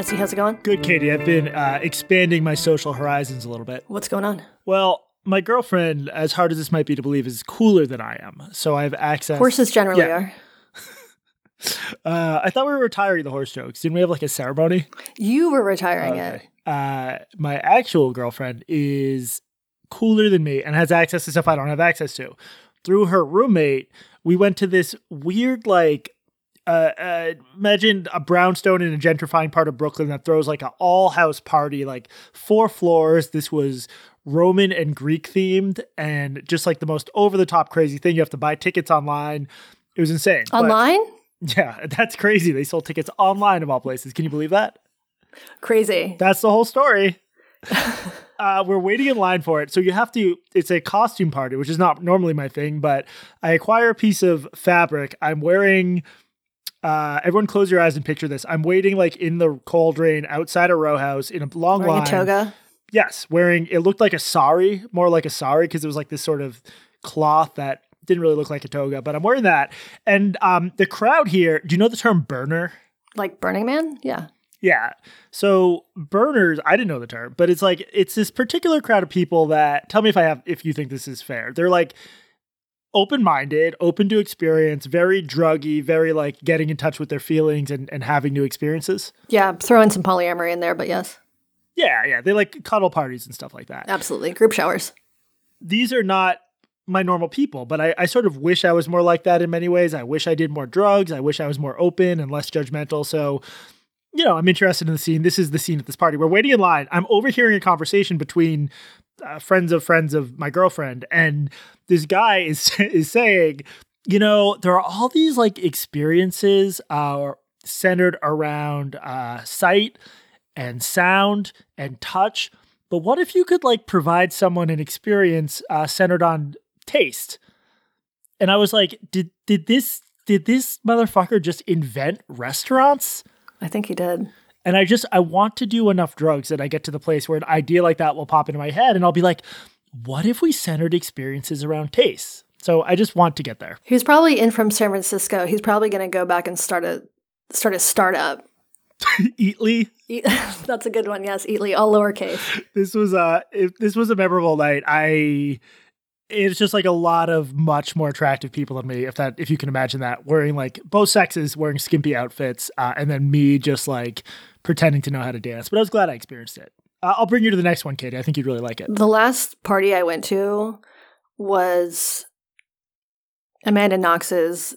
Jesse, how's it going? Good, Katie. I've been uh, expanding my social horizons a little bit. What's going on? Well, my girlfriend, as hard as this might be to believe, is cooler than I am. So I have access. Horses generally Yeah. are. Uh, I thought we were retiring the horse jokes. Didn't we have like a ceremony? You were retiring it. Uh, my actual girlfriend is cooler than me and has access to stuff I don't have access to. Through her roommate, we went to this weird, like, uh, uh, imagine a brownstone in a gentrifying part of Brooklyn that throws like an all house party, like four floors. This was Roman and Greek themed and just like the most over the top crazy thing. You have to buy tickets online. It was insane. But- Online? yeah, that's crazy. They sold tickets online of all places. Can you believe that? Crazy. That's the whole story. uh, we're waiting in line for it. So you have to, it's a costume party, which is not normally my thing, but I acquire a piece of fabric. I'm wearing, uh, everyone close your eyes and picture this. I'm waiting like in the cold rain outside a row house in a long Wearing line. a toga. Yes, wearing, it looked like a sari, more like a sari, because it was like this sort of cloth that didn't really look like a toga, but I'm wearing that. And um, the crowd here, do you know the term burner? Like Burning Man? Yeah. Yeah. So burners, I didn't know the term, but it's like it's this particular crowd of people that tell me if I have if you think this is fair. They're like open-minded, open to experience, very druggy, very like getting in touch with their feelings and, and having new experiences. Yeah, throw in some polyamory in there, but yes, Yeah, yeah. They like cuddle parties and stuff like that. absolutely. Group showers. These are not my normal people, but I, I sort of wish I was more like that in many ways. I wish I did more drugs. I wish I was more open and less judgmental. So, you know, I'm interested in the scene. This is the scene at this party. We're waiting in line. I'm overhearing a conversation between uh, friends of friends of my girlfriend, and this guy is is saying, you know, there are all these like experiences uh, centered around uh, sight and sound and touch. But what if you could like provide someone an experience uh, centered on taste? And I was like, did did this did this motherfucker just invent restaurants? I think he did. And I just I want to do enough drugs that I get to the place where an idea like that will pop into my head, and I'll be like, what if we centered experiences around taste? So I just want to get there. He's probably in from San Francisco. He's probably going to go back and start a start a startup. Eatly, Eat- That's a good one. Yes, Eatly, all lowercase. this was a if this was a memorable night. I it's just like a lot of much more attractive people than me, if that if you can imagine that, wearing like both sexes wearing skimpy outfits, uh, and then me just like pretending to know how to dance. But I was glad I experienced it. Uh, I'll bring you to the next one, Katie. I think you'd really like it. The last party I went to was Amanda Knox's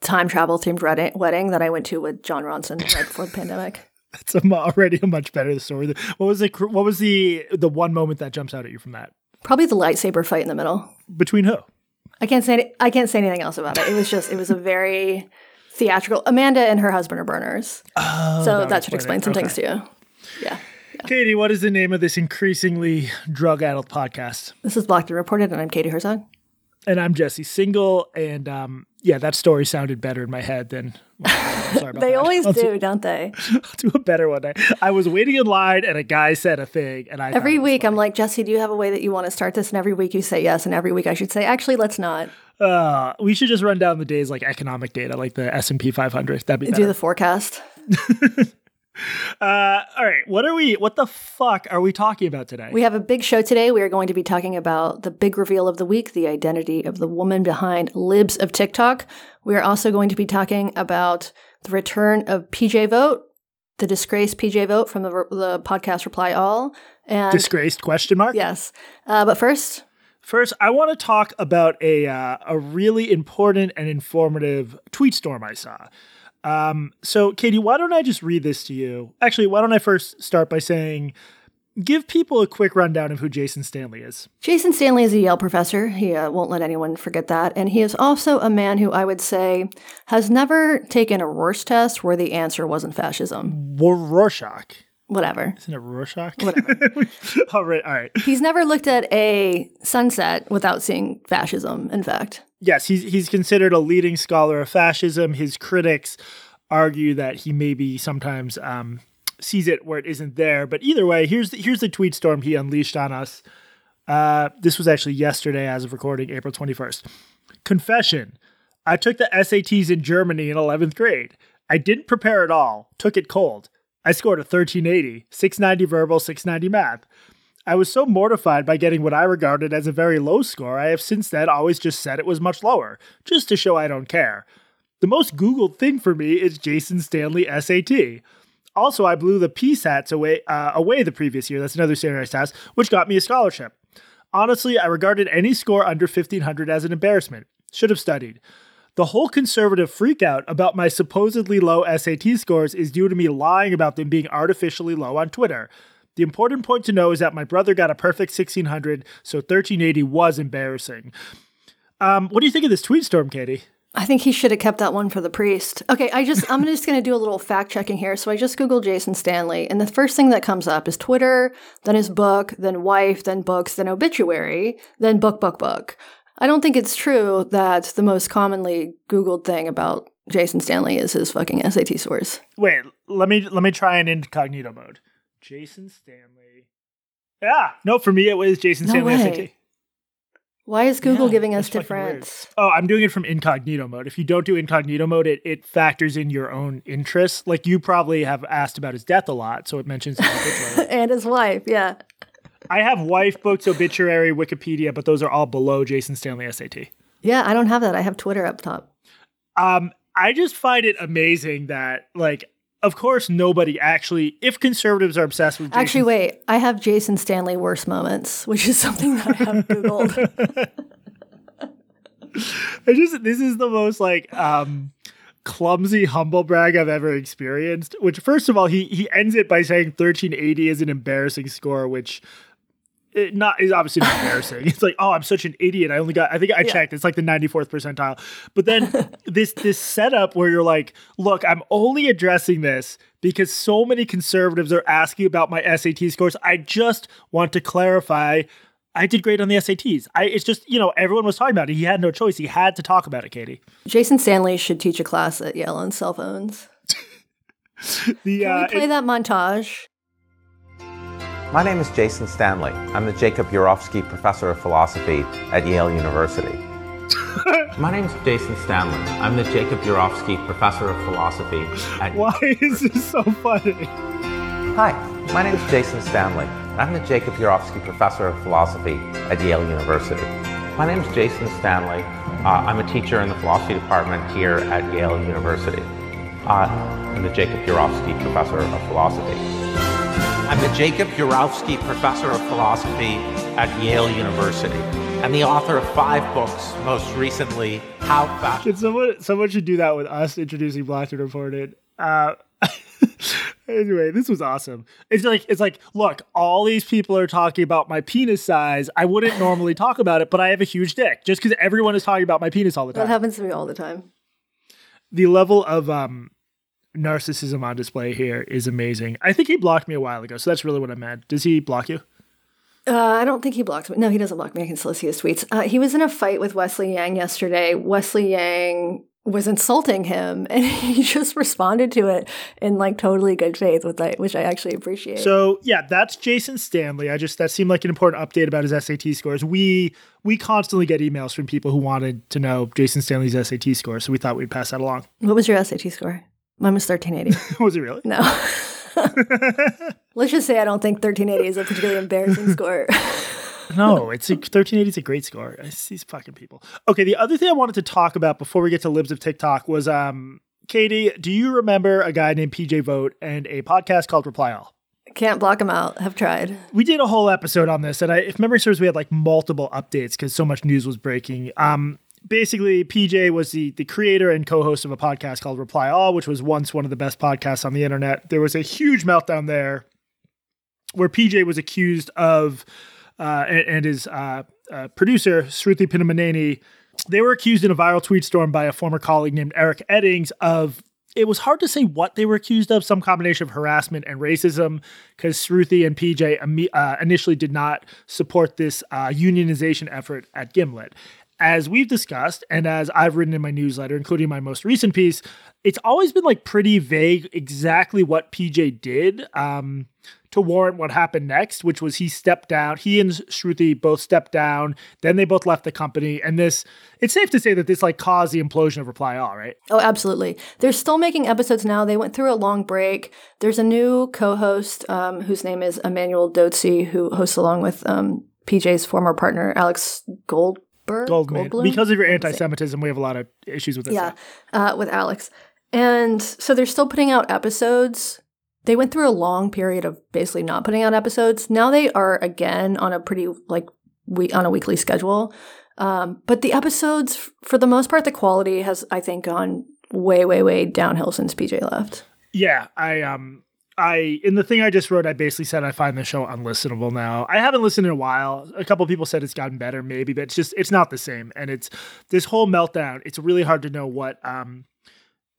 time travel themed wedding, wedding that I went to with Jon Ronson right before the pandemic. A, already a much better story. What was the what was the the one moment that jumps out at you from that? Probably the lightsaber fight in the middle. Between who? I can't say I can't say anything else about it. It was just it was a very theatrical. Amanda and her husband are burners, Oh, so would that should explain it. some Okay. things to you. Yeah, Katie, what is the name of this increasingly drug addled podcast? this is Blocked and Reported, and I'm Katie Herzog. And I'm Jesse Singal, and um, yeah, that story sounded better in my head than. well, They that. always I'll do, don't they? I'll do a better one. I, I was waiting in line, and a guy said a thing, and I Every week, I'm like, Jesse, do you have a way that you want to start this? And every week you say yes, and every week I should say, actually, let's not uh, we should just run down the days like economic data, like the S and P 500. That'd be do the forecast. uh, all right, what are we? What the fuck are we talking about today? We have a big show today. We are going to be talking about the big reveal of the week, the identity of the woman behind Libs of TikTok. We are also going to be talking about the return of PJ Vogt, the disgraced PJ Vogt from the, the podcast Reply All. And Disgraced question mark. yes. Uh, but first, First, I want to talk about a uh, a really important and informative tweet storm I saw. Um, so, Katie, why don't I just read this to you? Actually, why don't I first start by saying, give people a quick rundown of who Jason Stanley is. Jason Stanley is a Yale professor. He uh, won't let anyone forget that. And he is also a man who I would say has never taken a Rorschach test where the answer wasn't fascism. Rorschach. Whatever. Isn't it Rorschach? Whatever. all right, all right. He's never looked at a sunset without seeing fascism, in fact. Yes, he's he's considered a leading scholar of fascism. His critics argue that he maybe sometimes um, sees it where it isn't there. But either way, here's the, here's the tweet storm he unleashed on us. Uh, this was actually yesterday, as of recording, April twenty first. Confession: I took the SATs in Germany in eleventh grade. I didn't prepare at all. Took it cold. I scored a 1380, 690 verbal, 690 math. I was so mortified by getting what I regarded as a very low score, I have since then always just said it was much lower, just to show I don't care. The most Googled thing for me is Jason Stanley SAT. Also, I blew the PSATs away, uh, away the previous year. That's another standardized test, which got me a scholarship. Honestly, I regarded any score under 1500 as an embarrassment. Should have studied. The whole conservative freakout about my supposedly low SAT scores is due to me lying about them being artificially low on Twitter. The important point to know is that my brother got a perfect 1600, so 1380 was embarrassing. Um, what do you think of this tweet storm, Katie? I think he should have kept that one for the priest. Okay, I just I'm just going to do a little fact checking here. So I just googled Jason Stanley and the first thing that comes up is Twitter, then his book, then wife, then books, then obituary, then book book book. I don't think it's true that the most commonly googled thing about Jason Stanley is his fucking SAT scores. Wait, let me let me try an incognito mode. Jason Stanley. Yeah, no, for me it was Jason No Stanley way. SAT. Why is Google Yeah, giving us different? Oh, I'm doing it from incognito mode. If you don't do incognito mode, it, it factors in your own interests. Like you probably have asked about his death a lot, so it mentions his and his wife, yeah. I have wife, books, obituary, Wikipedia, but those are all below Jason Stanley SAT. Yeah, I don't have that. I have Twitter up top. Um, I just find it amazing that, like, of course, nobody actually, if conservatives are obsessed with Jason Actually, wait, I have Jason Stanley worst moments, which is something that I have Googled. I just this is the most like um clumsy humble brag I've ever experienced. Which first of all, he he ends it by saying 1380 is an embarrassing score, which it not is obviously not embarrassing. It's like, oh, I'm such an idiot. I only got I think I checked, it's like the 94th percentile. But then this this setup where you're like, look, I'm only addressing this because so many conservatives are asking about my SAT scores. I just want to clarify I did great on the SATs. I it's just, you know, everyone was talking about it. He had no choice. He had to talk about it, Katie. Jason Stanley should teach a class at Yale on cell phones. The Can uh, we play it- that montage? My name is Jason Stanley. I'm the Jacob Urowsky Professor of Philosophy at Yale University. My name is Jason Stanley. I'm the Jacob Urowsky Professor of Philosophy at why is this so funny? Hi, my name is Jason Stanley. I'm the Jacob Urowsky Professor of Philosophy at Yale University. My name is Jason Stanley. Uh, I'm a teacher in the philosophy department here at Yale University. Uh, I'm the Jacob Urowsky Professor of Philosophy. I'm the Jacob Urowsky Professor of Philosophy at Yale University and the author of five books, most recently, How Fascism. Should someone someone should do that with us introducing Blackton Reported. Uh anyway, this was awesome. It's like it's like, look, all these people are talking about my penis size. I wouldn't normally talk about it, but I have a huge dick. Just because everyone is talking about my penis all the time. That happens to me all the time. the level of um narcissism on display here is amazing. I think he blocked me a while ago, so that's really what I'm mad. Does he block you? Uh, I don't think he blocked me. No, he doesn't block me. I can still see his tweets. Uh, he was in a fight with Wesley Yang yesterday. Wesley Yang was insulting him, and he just responded to it in like totally good faith, with which I actually appreciate. So yeah, that's Jason Stanley. I just that seemed like an important update about his SAT scores. We we constantly get emails from people who wanted to know Jason Stanley's SAT score, so we thought we'd pass that along. what was your SAT score? Mine was thirteen eighty. Was it really? No. Let's just say I don't think thirteen eighty is a particularly embarrassing score. No, it's a, 1380 is a great score. It's these fucking people. Okay, the other thing I wanted to talk about before we get to libs of TikTok was um Katie, do you remember a guy named PJ Vogt and a podcast called Reply All? Can't block him out. Have tried. we did a whole episode on this, and I, if memory serves, we had like multiple updates because so much news was breaking. Um, basically, PJ was the the creator and co-host of a podcast called Reply All, which was once one of the best podcasts on the internet. There was a huge meltdown there, where PJ was accused of, uh, and, and his uh, uh, producer Sruthi Pinnamaneni, they were accused in a viral tweet storm by a former colleague named Eric Eddings of it was hard to say what they were accused of, some combination of harassment and racism, because Sruthi and PJ uh, initially did not support this uh, unionization effort at Gimlet. As we've discussed, and as I've written in my newsletter, including my most recent piece, it's always been like pretty vague exactly what PJ did. Um, to warrant what happened next, which was he stepped down. He and Sruthi both stepped down. Then they both left the company. And this, it's safe to say that this like caused the implosion of Reply All, right? Oh, absolutely. They're still making episodes now. They went through a long break. There's a new co-host um, whose name is Emmanuel Dzotsi, who hosts along with um, PJ's former partner Alex Goldberg. Goldman. Goldblum? Because of your anti-Semitism, we have a lot of issues with this. Yeah, uh, with Alex. And so they're still putting out episodes they went through a long period of basically not putting out episodes. Now they are again on a pretty like we on a weekly schedule. Um, but the episodes, for the most part, the quality has I think gone way, way, way downhill since PJ left. Yeah, I um I in the thing I just wrote, I basically said I find the show unlistenable now. I haven't listened in a while. A couple people said it's gotten better, maybe, but it's just it's not the same. And it's this whole meltdown. It's really hard to know what um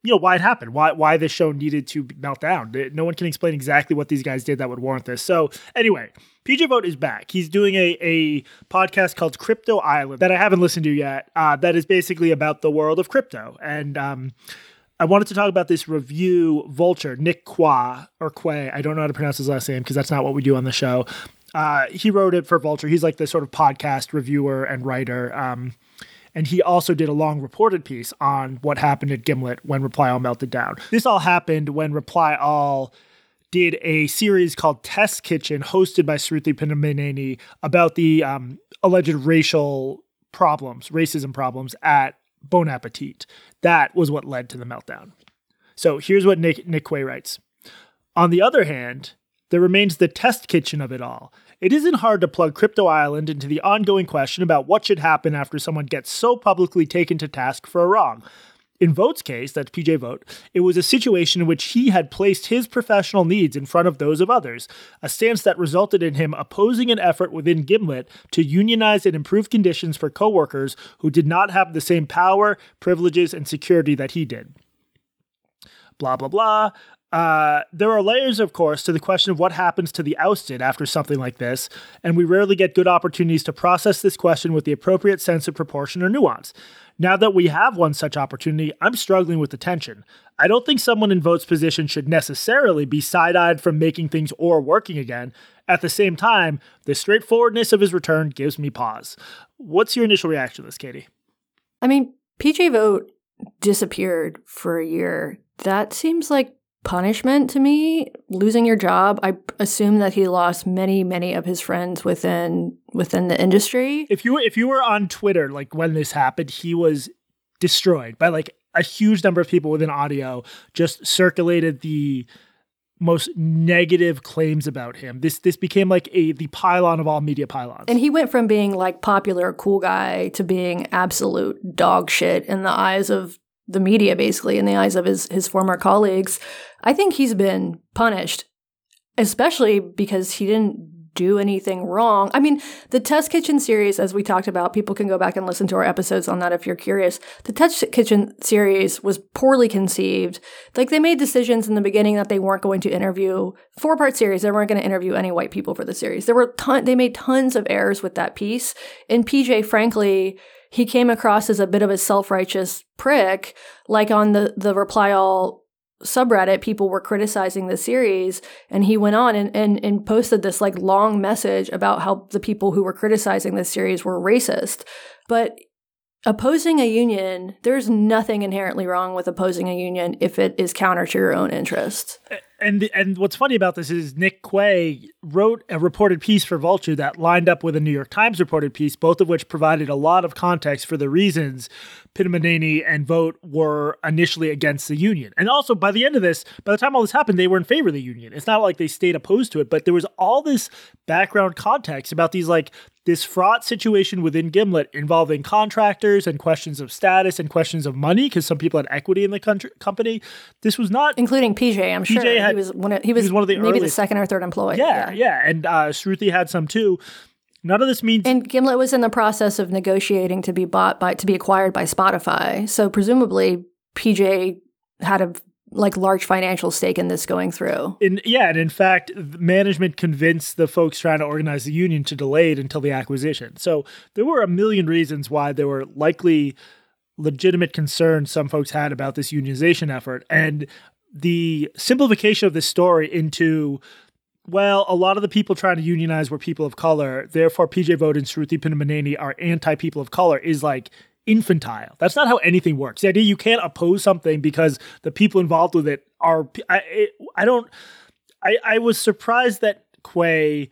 you know why it happened why why this show needed to melt down no one can explain exactly what these guys did that would warrant this so anyway pj vogt is back he's doing a, a podcast called crypto island that i haven't listened to yet uh, that is basically about the world of crypto and um, I wanted to talk about this review vulture, Nick Quah or Quay. I don't know how to pronounce his last name because that's not what we do on the show. Uh, he wrote it for Vulture. He's like the sort of podcast reviewer and writer. Um, and he also did a long reported piece on what happened at Gimlet when Reply All melted down. This all happened when Reply All did a series called Test Kitchen, hosted by Sruthi Pinnamaneni, about the um, alleged racial problems, racism problems at Bon Appetit. That was what led to the meltdown. So here's what Nick, Nick Quay writes. On the other hand, there remains the test kitchen of it all, it isn't hard to plug Crypto Island into the ongoing question about what should happen after someone gets so publicly taken to task for a wrong. In Vogt's case, that's PJ Vogt, it was a situation in which he had placed his professional needs in front of those of others, a stance that resulted in him opposing an effort within Gimlet to unionize and improve conditions for coworkers who did not have the same power, privileges, and security that he did. Blah, blah, blah. Uh, there are layers, of course, to the question of what happens to the ousted after something like this, and we rarely get good opportunities to process this question with the appropriate sense of proportion or nuance. Now that we have one such opportunity, I'm struggling with the tension. I don't think someone in Vogt's position should necessarily be side eyed from making things or working again. At the same time, the straightforwardness of his return gives me pause. What's your initial reaction to this, Katie? I mean, PJ Vogt disappeared for a year. That seems like punishment to me losing your job i assume that he lost many many of his friends within within the industry if you if you were on twitter like when this happened he was destroyed by like a huge number of people within audio just circulated the most negative claims about him. This this became like a the pylon of all media pylons. And he went from being like popular cool guy to being absolute dog shit in the eyes of the media basically in the eyes of his his former colleagues i think he's been punished especially because he didn't do anything wrong. I mean, the Test Kitchen series, as we talked about, people can go back and listen to our episodes on that if you're curious. The Test Kitchen series was poorly conceived. Like they made decisions in the beginning that they weren't going to interview four part series. They weren't going to interview any white people for the series. There were ton. They made tons of errors with that piece. And PJ, frankly, he came across as a bit of a self-righteous prick. Like on the the reply all subreddit people were criticizing the series and he went on and, and, and posted this like long message about how the people who were criticizing the series were racist. But opposing a union there's nothing inherently wrong with opposing a union if it is counter to your own interest uh, and and what's funny about this is Nick Quay wrote a reported piece for Vulture that lined up with a New York Times reported piece, both of which provided a lot of context for the reasons Pinnamaneni and Vogt were initially against the union. And also, by the end of this, by the time all this happened, they were in favor of the union. It's not like they stayed opposed to it, but there was all this background context about these like this fraught situation within Gimlet involving contractors and questions of status and questions of money because some people had equity in the country, company. This was not including PJ. I'm PJ sure had, he was one. Of, he was, he was one of the maybe the second or third employee. Yeah, yeah, yeah. and uh, Sruthi had some too. None of this means. And Gimlet was in the process of negotiating to be bought by to be acquired by Spotify. So presumably PJ had a like large financial stake in this going through. And yeah, and in fact, management convinced the folks trying to organize the union to delay it until the acquisition. So there were a million reasons why there were likely legitimate concerns some folks had about this unionization effort, and the simplification of this story into well, a lot of the people trying to unionize were people of color. Therefore, PJ Vogt and Sruthi Pinnamaneni are anti people of color is like infantile. That's not how anything works. The idea you can't oppose something because the people involved with it are. I, I don't. I, I was surprised that Quay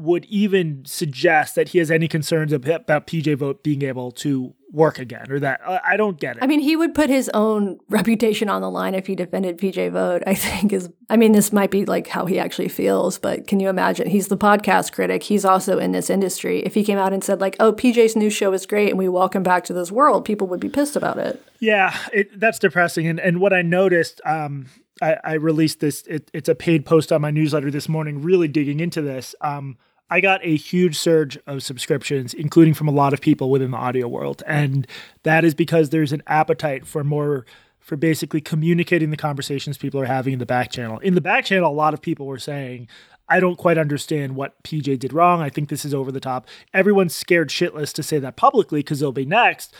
would even suggest that he has any concerns about PJ Vogt being able to work again or that I don't get it. I mean, he would put his own reputation on the line if he defended PJ Vogt, I think is I mean, this might be like how he actually feels, but can you imagine? He's the podcast critic. He's also in this industry. If he came out and said like, "Oh, PJ's new show is great and we welcome back to this world," people would be pissed about it. Yeah, it, that's depressing. And and what I noticed um I, I released this. It, it's a paid post on my newsletter this morning, really digging into this. Um, I got a huge surge of subscriptions, including from a lot of people within the audio world. And that is because there's an appetite for more, for basically communicating the conversations people are having in the back channel. In the back channel, a lot of people were saying, I don't quite understand what PJ did wrong. I think this is over the top. Everyone's scared shitless to say that publicly because they'll be next.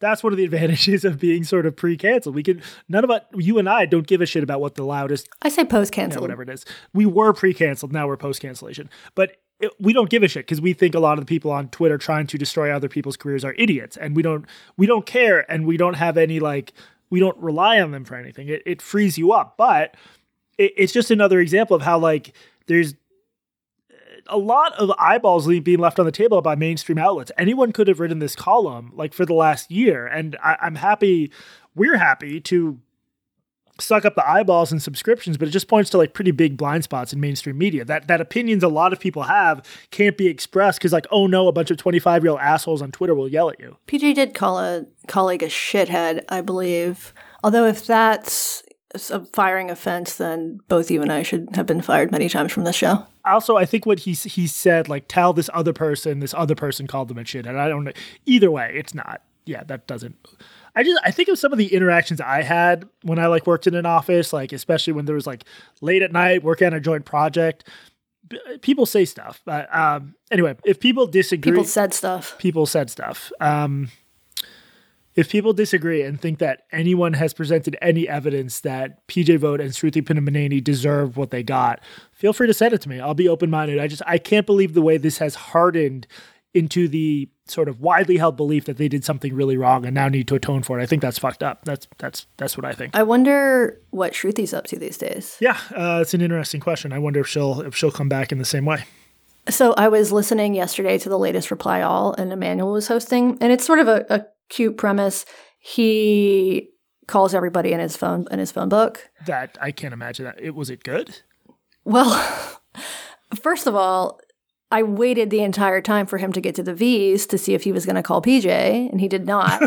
That's one of the advantages of being sort of pre-canceled. We can none of us, you and I, don't give a shit about what the loudest. I say post-cancel, whatever it is. We were pre-canceled. Now we're post-cancellation. But we don't give a shit because we think a lot of the people on Twitter trying to destroy other people's careers are idiots, and we don't we don't care, and we don't have any like we don't rely on them for anything. It, it frees you up, but it, it's just another example of how like there's a lot of eyeballs being left on the table by mainstream outlets. Anyone could have written this column like for the last year, and I, I'm happy. We're happy to suck up the eyeballs and subscriptions, but it just points to like pretty big blind spots in mainstream media. That that opinions a lot of people have can't be expressed because like, oh no, a bunch of 25 year old assholes on Twitter will yell at you. PJ did call a colleague a shithead, I believe. Although if that's a firing offense, then both you and I should have been fired many times from this show. Also, I think what he he said, like, tell this other person, this other person called them a shithead. I don't know. Either way, it's not. Yeah, that doesn't. I just I think of some of the interactions I had when I like worked in an office, like especially when there was like late at night working on a joint project. People say stuff, but um, anyway, if people disagree, people said stuff. People said stuff. Um, if people disagree and think that anyone has presented any evidence that PJ Vogt and Sruthi Pinnamaneni deserve what they got, feel free to send it to me. I'll be open minded. I just I can't believe the way this has hardened into the sort of widely held belief that they did something really wrong and now need to atone for it. I think that's fucked up. That's that's that's what I think. I wonder what Sruthi's up to these days. Yeah, uh, it's an interesting question. I wonder if she'll if she'll come back in the same way. So I was listening yesterday to the latest Reply All, and Emmanuel was hosting, and it's sort of a, a cute premise. He calls everybody in his phone in his phone book. That I can't imagine that. It was it good? Well, first of all, I waited the entire time for him to get to the V's to see if he was going to call PJ, and he did not.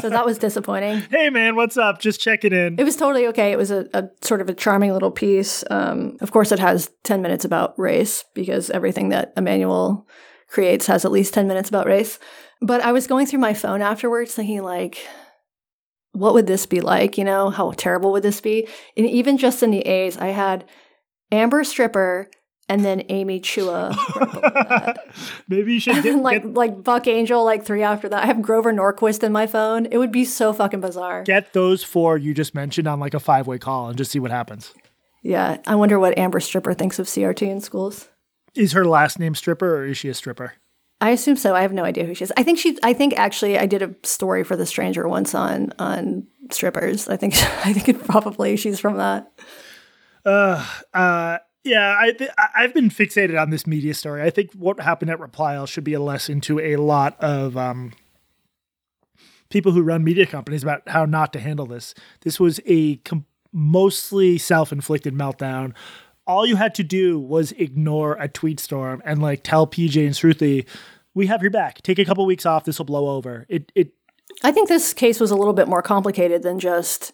so that was disappointing. Hey, man, what's up? Just checking in. It was totally okay. It was a, a sort of a charming little piece. Um, of course, it has 10 minutes about race because everything that Emmanuel creates has at least 10 minutes about race. But I was going through my phone afterwards thinking, like, what would this be like? You know, how terrible would this be? And even just in the A's, I had Amber Stripper and then Amy Chua. Maybe you should get, like get, like Buck Angel like three after that. I have Grover Norquist in my phone. It would be so fucking bizarre. Get those four you just mentioned on like a five way call and just see what happens. Yeah, I wonder what Amber Stripper thinks of CRT in schools. Is her last name Stripper or is she a stripper? I assume so. I have no idea who she is. I think she. I think actually, I did a story for The Stranger once on on strippers. I think. I think it probably she's from that. Uh, uh, yeah, I th- I've been fixated on this media story. I think what happened at Reply All should be a lesson to a lot of um, people who run media companies about how not to handle this. This was a com- mostly self-inflicted meltdown. All you had to do was ignore a tweet storm and like tell PJ and Sruthi, "We have your back. Take a couple weeks off. This will blow over." It it. I think this case was a little bit more complicated than just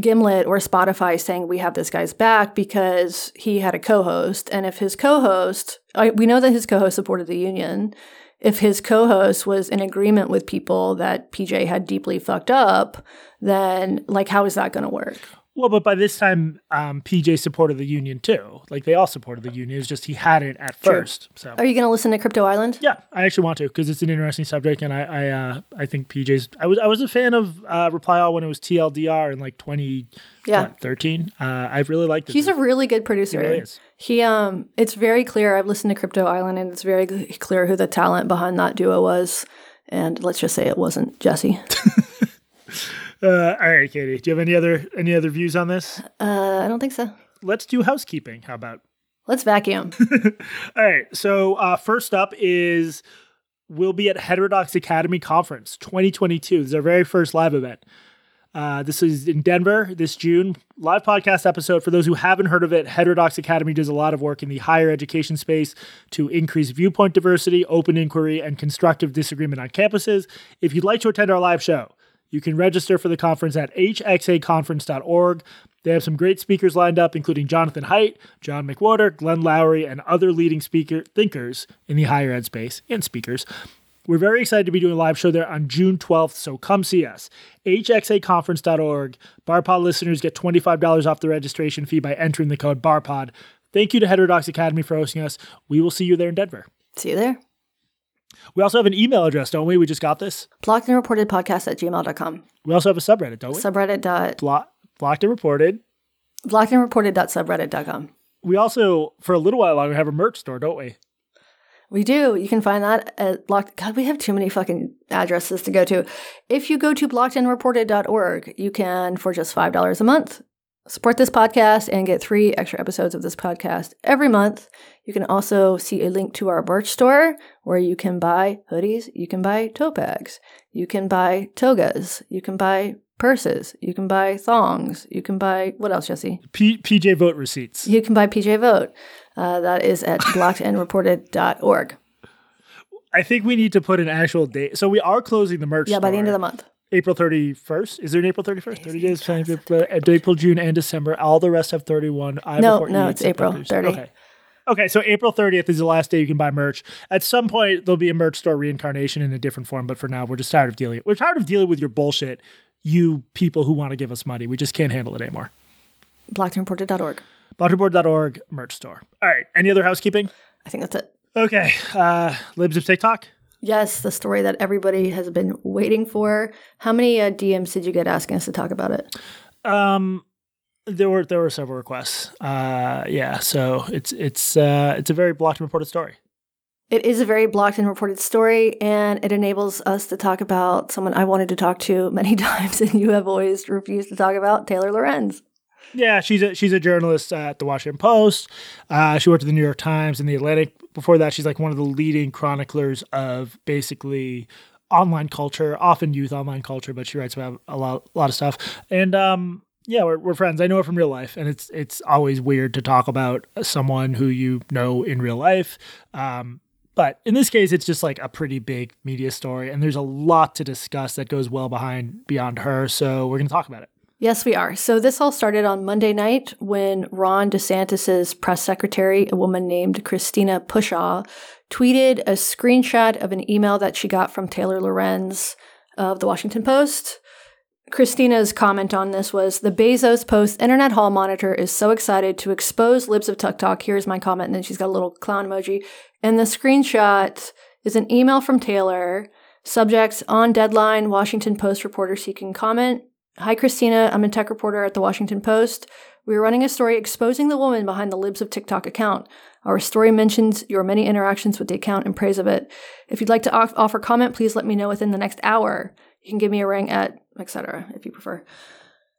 Gimlet or Spotify saying we have this guy's back because he had a co-host, and if his co-host, I, we know that his co-host supported the union. If his co-host was in agreement with people that PJ had deeply fucked up, then like how is that going to work? Well, but by this time, um, PJ supported the union too. Like they all supported the union. It's just he hadn't at True. first. So Are you going to listen to Crypto Island? yeah, I actually want to because it's an interesting subject, and I I uh, I think PJ's. I was I was a fan of uh, Reply All when it was TLDR in like twenty Yeah. thirteen. Uh, I really liked it. He's a really good producer. He really is. He um it's very clear. I've listened to Crypto Island and it's very clear who the talent behind that duo was. And let's just say it wasn't Jesse. Uh, all right, Katie. Do you have any other any other views on this? Uh, I don't think so. Let's do housekeeping. How about? Let's vacuum. All right. So uh, first up is we'll be at Heterodox Academy Conference 2022. This is our very first live event. Uh, this is in Denver this June. Live podcast episode. For those who haven't heard of it, Heterodox Academy does a lot of work in the higher education space to increase viewpoint diversity, open inquiry, and constructive disagreement on campuses. If you'd like to attend our live show, you can register for the conference at hxaconference.org. They have some great speakers lined up, including Jonathan Haidt, John McWhorter, Glenn Loury, and other leading speaker thinkers in the higher ed space and speakers. We're very excited to be doing a live show there on June 12th, so come see us. hxaconference.org. BarPod listeners get $25 off the registration fee by entering the code BARPOD. Thank you to Heterodox Academy for hosting us. We will see you there in Denver. See you there. We also have an email address, don't we? We just got this. Blocked and reported podcast at gmail.com. We also have a subreddit, don't we? Subreddit dot Blo- blocked and reported. blocked and reported dot subreddit.com. We also, for a little while longer, have a merch store, don't we? We do. You can find that at blocked. God, we have too many fucking addresses to go to. If you go to blockedandreported.org, you can, for just $5 a month, support this podcast and get three extra episodes of this podcast every month. You can also see a link to our merch store where you can buy hoodies, you can buy tote bags, you can buy togas, you can buy purses, you can buy thongs, you can buy what else, Jesse? P- PJ Vogt receipts. You can buy PJ Vogt. Uh, that is at blockedandreported.org. I think we need to put an actual date. So we are closing the merch Yeah, by the end of the month. April 31st. Is there an April 31st? 30 days, time, April, June, and December. All the rest have 31. I have No, no, it's April September. 30. Okay. Okay, so April 30th is the last day you can buy merch. At some point, there'll be a merch store reincarnation in a different form, but for now, we're just tired of dealing. We're tired of dealing with your bullshit, you people who want to give us money. We just can't handle it anymore. blockedandreported.org. Blotterboard.org merch store. All right. Any other housekeeping? I think that's it. Okay. Uh, Libs of TikTok. Yes, the story that everybody has been waiting for. How many uh, DMs did you get asking us to talk about it? Um, there were there were several requests. Uh, yeah. So it's it's uh, it's a very blocked and reported story. It is a very blocked and reported story, and it enables us to talk about someone I wanted to talk to many times, and you have always refused to talk about Taylor Lorenz. Yeah, she's a she's a journalist at the Washington Post. Uh, she worked at the New York Times and the Atlantic. Before that, she's like one of the leading chroniclers of basically online culture, often youth online culture, but she writes about a lot a lot of stuff. And um, yeah, we're, we're friends. I know her from real life, and it's it's always weird to talk about someone who you know in real life. Um, but in this case, it's just like a pretty big media story, and there's a lot to discuss that goes well behind beyond her. So we're gonna talk about it. Yes, we are. So this all started on Monday night when Ron DeSantis's press secretary, a woman named Christina Pushaw, tweeted a screenshot of an email that she got from Taylor Lorenz of the Washington Post. Christina's comment on this was the Bezos Post Internet Hall Monitor is so excited to expose libs of Tuck Talk. Here's my comment. And then she's got a little clown emoji. And the screenshot is an email from Taylor. Subjects on deadline, Washington Post reporter seeking comment. Hi, Christina. I'm a tech reporter at the Washington Post. We are running a story exposing the woman behind the Libs of TikTok account. Our story mentions your many interactions with the account and praise of it. If you'd like to off- offer comment, please let me know within the next hour. You can give me a ring at etc. if you prefer.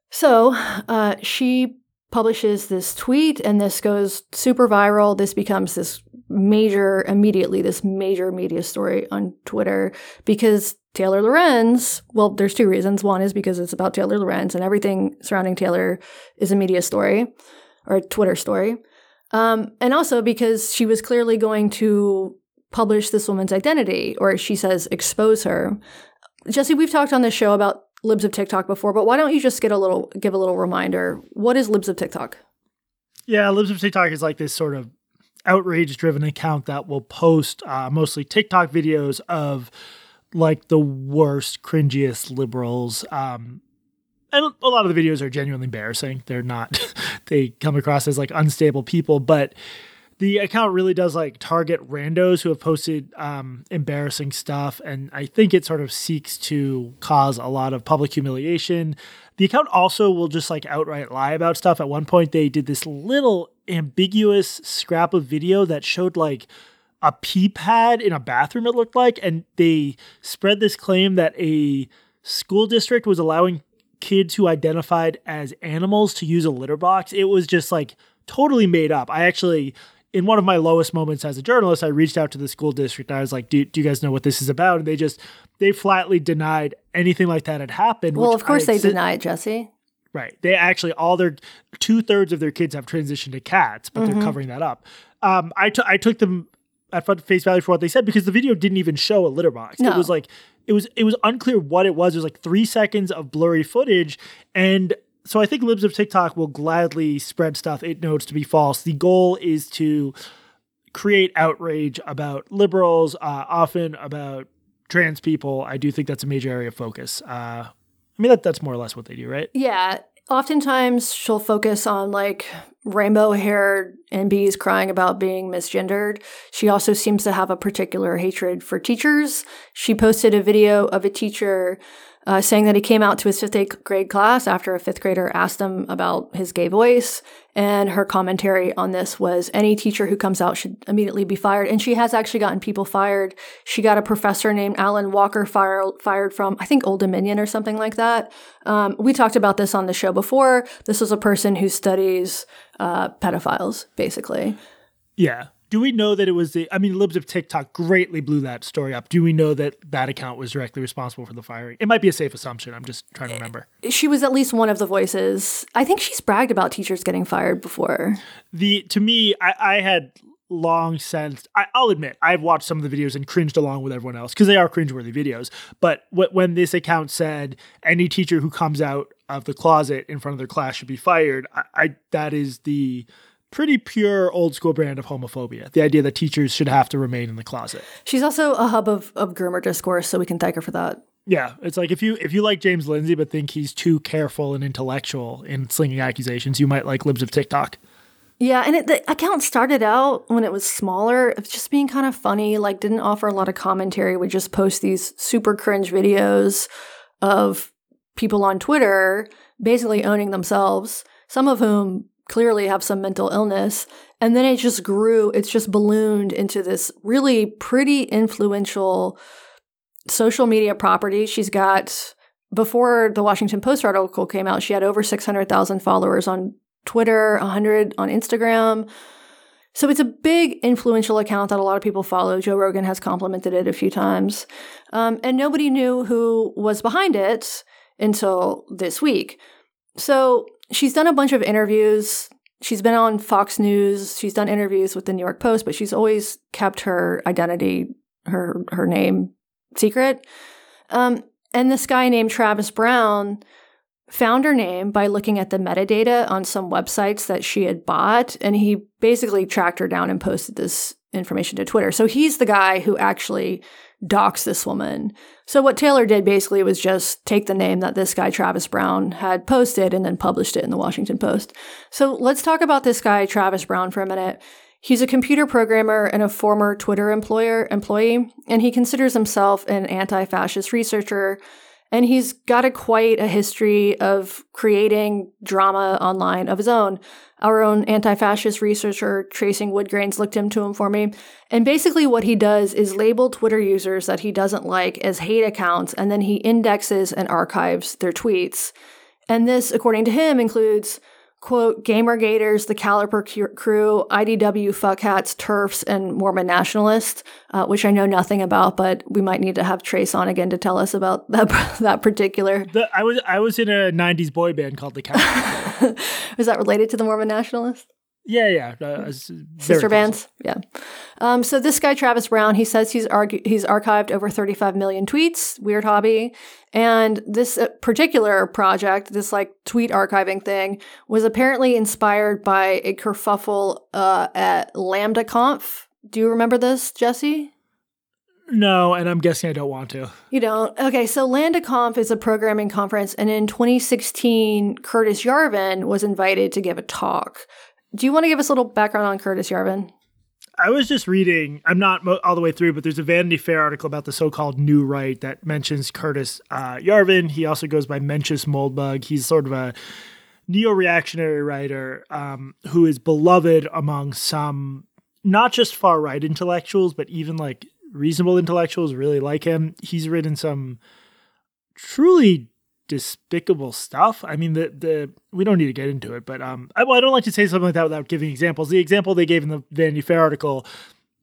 So uh, she publishes this tweet, and this goes super viral. This becomes this major, immediately, this major media story on Twitter because Taylor Lorenz, well, there's two reasons. One is because it's about Taylor Lorenz, and everything surrounding Taylor is a media story or a Twitter story. Um, and also because she was clearly going to publish this woman's identity, or she says expose her. Jesse, we've talked on this show about libs of TikTok before, but why don't you just get a little give a little reminder? What is libs of TikTok? Yeah, Libs of TikTok is like this sort of outrage driven account that will post uh, mostly TikTok videos of like the worst, cringiest liberals. Um, and a lot of the videos are genuinely embarrassing. They're not, they come across as like unstable people, but the account really does like target randos who have posted um, embarrassing stuff. And I think it sort of seeks to cause a lot of public humiliation. The account also will just like outright lie about stuff. At one point, they did this little ambiguous scrap of video that showed like a pee pad in a bathroom, it looked like. And they spread this claim that a school district was allowing kids who identified as animals to use a litter box. It was just like totally made up. I actually, in one of my lowest moments as a journalist, I reached out to the school district. I was like, do, do you guys know what this is about? And they just, they flatly denied anything like that had happened. Well, of course they deny it, Jesse. Right. They actually, all their, two thirds of their kids have transitioned to cats, but mm-hmm. they're covering that up. Um, I, t- I took them at face value for what they said because the video didn't even show a litter box. No. It was like it was it was unclear what it was. It was like three seconds of blurry footage, and so I think libs of TikTok will gladly spread stuff it knows to be false. The goal is to create outrage about liberals, uh, often about trans people. I do think that's a major area of focus. Uh, I mean, that, that's more or less what they do, right? Yeah. Oftentimes, she'll focus on like rainbow haired NBs crying about being misgendered. She also seems to have a particular hatred for teachers. She posted a video of a teacher uh, saying that he came out to his fifth grade class after a fifth grader asked him about his gay voice. And her commentary on this was any teacher who comes out should immediately be fired. And she has actually gotten people fired. She got a professor named Allyn Walker fire, fired from, I think, Old Dominion or something like that. Um, we talked about this on the show before. This was a person who studies uh, pedophiles, basically. Yeah. Do we know that it was the? I mean, Libs of TikTok greatly blew that story up. Do we know that that account was directly responsible for the firing? It might be a safe assumption. I'm just trying to eh, remember. She was at least one of the voices. I think she's bragged about teachers getting fired before. The to me, I, I had long since I, will admit I've watched some of the videos and cringed along with everyone else because they are cringeworthy videos. But w- when this account said any teacher who comes out of the closet in front of their class should be fired, I, I that is the pretty pure old school brand of homophobia. The idea that teachers should have to remain in the closet. She's also a hub of, of groomer discourse, so we can thank her for that. Yeah, it's like if you if you like James Lindsay but think he's too careful and intellectual in slinging accusations, you might like Libs of TikTok. Yeah, and it, the account started out when it was smaller, of just being kind of funny, like didn't offer a lot of commentary, would just post these super cringe videos of people on Twitter basically owning themselves, some of whom clearly have some mental illness. And then it just grew, it's just ballooned into this really pretty influential social media property. She's got, before the Washington Post article came out, she had over 600,000 followers on Twitter, 100 on Instagram. So it's a big influential account that a lot of people follow. Joe Rogan has complimented it a few times. Um, and nobody knew who was behind it until this week. So she's done a bunch of interviews. She's been on Fox News. She's done interviews with the New York Post, but she's always kept her identity, her her name secret. Um, and this guy named Travis Brown found her name by looking at the metadata on some websites that she had bought, and he basically tracked her down and posted this information to Twitter. So he's the guy who actually dox this woman. So what Taylor did basically was just take the name that this guy Travis Brown had posted and then published it in the Washington Post. So let's talk about this guy Travis Brown for a minute. He's a computer programmer and a former Twitter employer employee, and he considers himself an anti-fascist researcher and he's got a quite a history of creating drama online of his own. Our own anti-fascist researcher, Tracing Woodgrains, looked into him for me. And basically what he does is label Twitter users that he doesn't like as hate accounts, and then he indexes and archives their tweets. And this, according to him, includes quote, Gamergaters, the Caliper crew, IDW fuckhats, TERFs, and Mormon nationalists, uh, which I know nothing about, but we might need to have Trace on again to tell us about that that particular. The, I was I was in a '90s boy band called the Caliper. Is that related to the Mormon nationalists? Yeah, yeah. Uh, Sister bands. Yeah. Um, so this guy, Travis Brown, he says he's argu- he's archived over 35 million tweets. Weird hobby. And this uh, particular project, this like tweet archiving thing, was apparently inspired by a kerfuffle uh, at LambdaConf. Do you remember this, Jesse? No, and I'm guessing I don't want to. You don't? Okay, so LambdaConf is a programming conference, and in 2016, Curtis Yarvin was invited to give a talk. Do you want to give us a little background on Curtis Yarvin? I was just reading, I'm not mo- all the way through, but there's a Vanity Fair article about the so called New Right that mentions Curtis uh, Yarvin. He also goes by Mencius Moldbug. He's sort of a neo reactionary writer um, who is beloved among some, not just far right intellectuals, but even like reasonable intellectuals really like him. He's written some truly despicable stuff. I mean, the the we don't need to get into it, but um, I, well, I don't like to say something like that without giving examples. The example they gave in the Vanity Fair article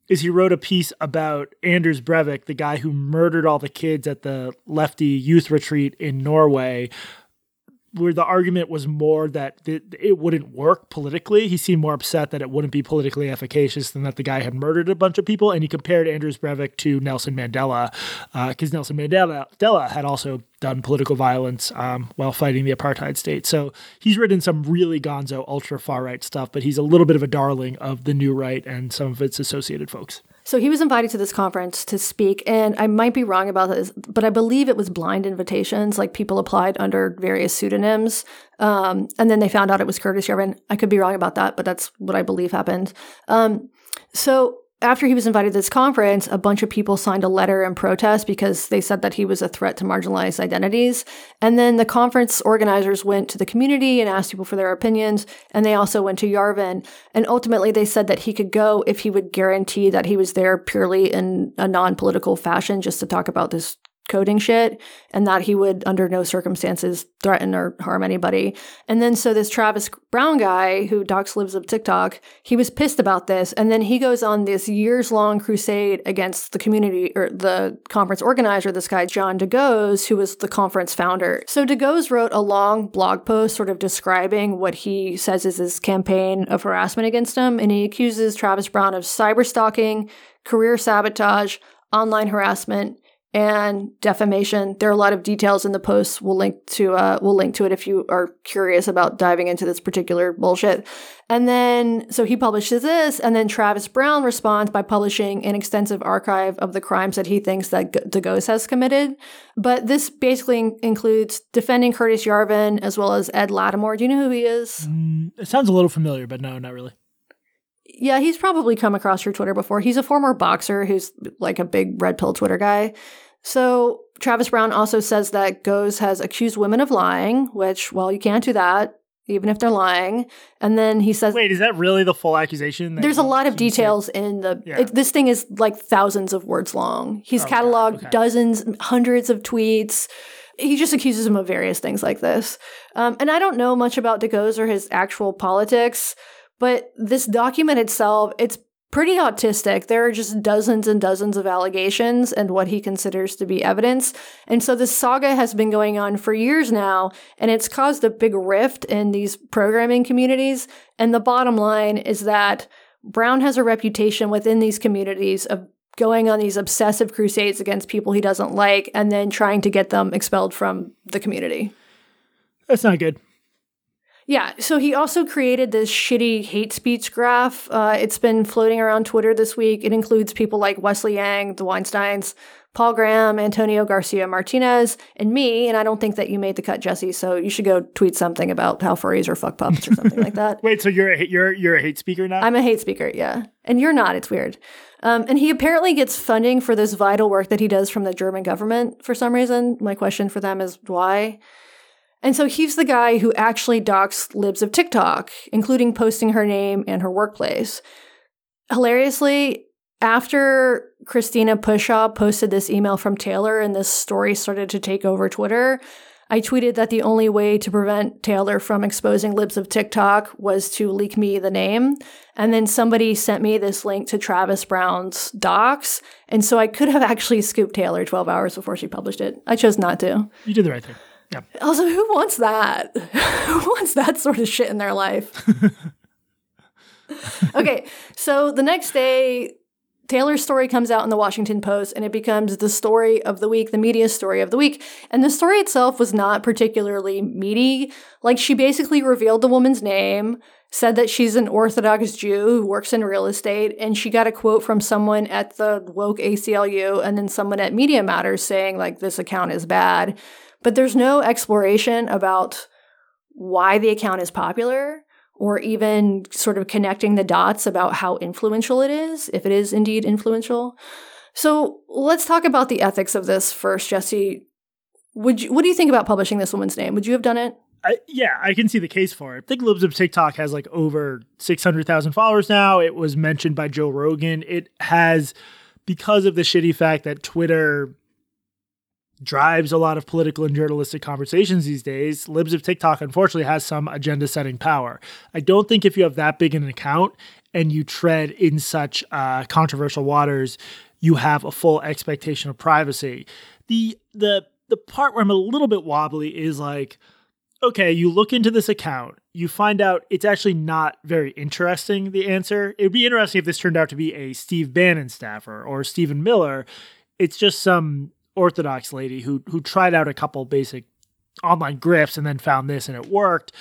is he wrote a piece about Anders Breivik, the guy who murdered all the kids at the lefty youth retreat in Norway, where the argument was more that it, wouldn't work politically. He seemed more upset that it wouldn't be politically efficacious than that the guy had murdered a bunch of people. And he compared Anders Breivik to Nelson Mandela because uh, Nelson Mandela, Mandela had also done political violence um, while fighting the apartheid state. So he's written some really gonzo, ultra far right stuff, but he's a little bit of a darling of the new right and some of its associated folks. So he was invited to this conference to speak, and I might be wrong about this, but I believe it was blind invitations. Like people applied under various pseudonyms, um, and then they found out it was Curtis Yarvin. I could be wrong about that, but that's what I believe happened. Um, so after he was invited to this conference, a bunch of people signed a letter in protest because they said that he was a threat to marginalized identities. And then the conference organizers went to the community and asked people for their opinions. And they also went to Yarvin. And ultimately, they said that he could go if he would guarantee that he was there purely in a non political fashion just to talk about this coding shit and that he would under no circumstances threaten or harm anybody. And then so this Travis Brown guy who docs Libs of TikTok, he was pissed about this and then he goes on this years long crusade against the community or the conference organizer, this guy John DeGoes, who was the conference founder. So DeGoes wrote a long blog post sort of describing what he says is his campaign of harassment against him and he accuses Travis Brown of cyber stalking, career sabotage, online harassment, and defamation. There are a lot of details in the post. We'll link to uh, we'll link to it if you are curious about diving into this particular bullshit. And then so he publishes this, and then Travis Brown responds by publishing an extensive archive of the crimes that he thinks that DeGoes has committed. But this basically includes defending Curtis Yarvin as well as Ed Latimore. Do you know who he is? Mm, it sounds a little familiar, but no, not really. Yeah, he's probably come across your Twitter before. He's a former boxer who's like a big red pill Twitter guy. So Travis Brown also says that Goes has accused women of lying, which, well, you can't do that even if they're lying. And then he says, "Wait, is that really the full accusation?" There's a lot of details in the. Yeah. It, this thing is like thousands of words long. He's oh, cataloged okay. dozens, hundreds of tweets. He just accuses him of various things like this. Um, and I don't know much about DeGoes or his actual politics, but this document itself, it's pretty autistic. There are just dozens and dozens of allegations and what he considers to be evidence. And so this saga has been going on for years now, and it's caused a big rift in these programming communities. And the bottom line is that Brown has a reputation within these communities of going on these obsessive crusades against people he doesn't like and then trying to get them expelled from the community. That's not good. Yeah, so he also created this shitty hate speech graph. Uh, it's been floating around Twitter this week. It includes people like Wesley Yang, the Weinsteins, Paul Graham, Antonio Garcia Martinez, and me. And I don't think that you made the cut, Jesse. So you should go tweet something about how furries are fuck pups or something like that. Wait, so you're a you're you're a hate speaker now? I'm a hate speaker, yeah, and you're not. It's weird. Um, and he apparently gets funding for this vital work that he does from the German government for some reason. My question for them is why. And so he's the guy who actually docs libs of TikTok, including posting her name and her workplace. Hilariously, after Christina Pushaw posted this email from Taylor and this story started to take over Twitter, I tweeted that the only way to prevent Taylor from exposing libs of TikTok was to leak me the name. And then somebody sent me this link to Travis Brown's docs. And so I could have actually scooped Taylor 12 hours before she published it. I chose not to. You did the right thing. Yeah. Also, who wants that? who wants that sort of shit in their life? okay, so the next day, Taylor's story comes out in the Washington Post and it becomes the story of the week, the media story of the week. And the story itself was not particularly meaty. Like, she basically revealed the woman's name, said that she's an Orthodox Jew who works in real estate, and she got a quote from someone at the woke ACLU and then someone at Media Matters saying, like, this account is bad. But there's no exploration about why the account is popular or even sort of connecting the dots about how influential it is, if it is indeed influential. So let's talk about the ethics of this first, Jesse. Would you, what do you think about publishing this woman's name? Would you have done it? I, yeah, I can see the case for it. I think Libs of TikTok has like over 600,000 followers now. It was mentioned by Joe Rogan. It has, because of the shitty fact that Twitter drives a lot of political and journalistic conversations these days, Libs of TikTok unfortunately has some agenda setting power. I don't think if you have that big an account and you tread in such uh, controversial waters, you have a full expectation of privacy. The the the part where I'm a little bit wobbly is like, okay, you look into this account, you find out it's actually not very interesting, the answer. It would be interesting if this turned out to be a Steve Bannon staffer or Stephen Miller. It's just some Orthodox lady who who tried out a couple basic online grifts and then found this and it worked.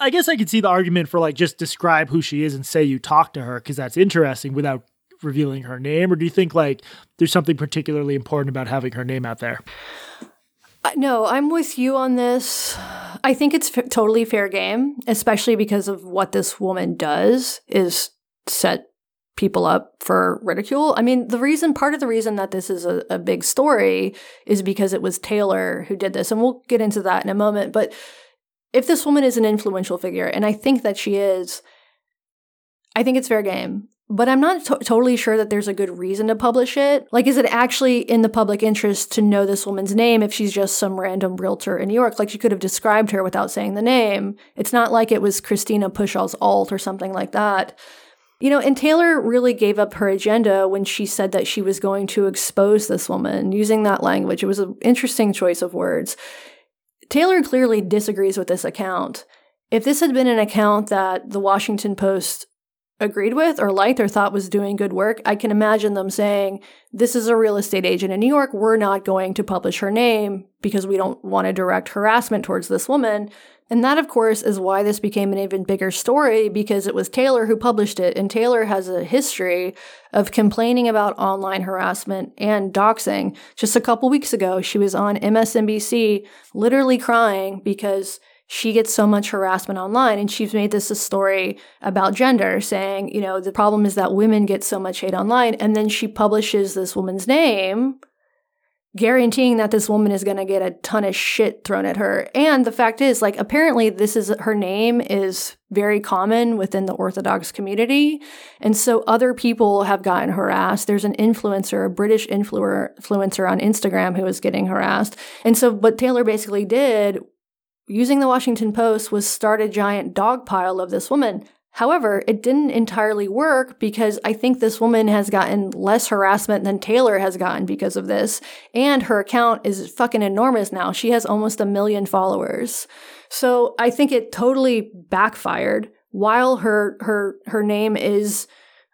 I guess I could see the argument for like just describe who she is and say you talk to her because that's interesting without revealing her name, or do you think like there's something particularly important about having her name out there? No, I'm with you on this. I think it's f- totally fair game, especially because of what this woman does is set people up for ridicule. I mean, the reason, part of the reason that this is a, a big story is because it was Taylor who did this, and we'll get into that in a moment. But if this woman is an influential figure, and I think that she is, I think it's fair game but I'm not to- totally sure that there's a good reason to publish it. Like, is it actually in the public interest to know this woman's name if she's just some random realtor in New York? Like, you could have described her without saying the name. It's not like it was Christina Pushaw's alt or something like that. You know, and Taylor really gave up her agenda when she said that she was going to expose this woman using that language. It was an interesting choice of words. Taylor clearly disagrees with this account. If this had been an account that the Washington Post agreed with or liked or thought was doing good work, I can imagine them saying, This is a real estate agent in New York. We're not going to publish her name because we don't want to direct harassment towards this woman. And that, of course, is why this became an even bigger story because it was Taylor who published it. And Taylor has a history of complaining about online harassment and doxing. Just a couple weeks ago, she was on MSNBC literally crying because she gets so much harassment online and she's made this a story about gender saying you know the problem is that women get so much hate online and then she publishes this woman's name guaranteeing that this woman is going to get a ton of shit thrown at her. And the fact is like apparently this is her name is very common within the orthodox community. And so other people have gotten harassed. There's an influencer a british influencer on instagram who is getting harassed. And so what taylor basically did using the Washington Post was start a giant dog pile of this woman. However, it didn't entirely work because I think this woman has gotten less harassment than Taylor has gotten because of this. And her account is fucking enormous now. She has almost a million followers. So I think it totally backfired. While her her her name is,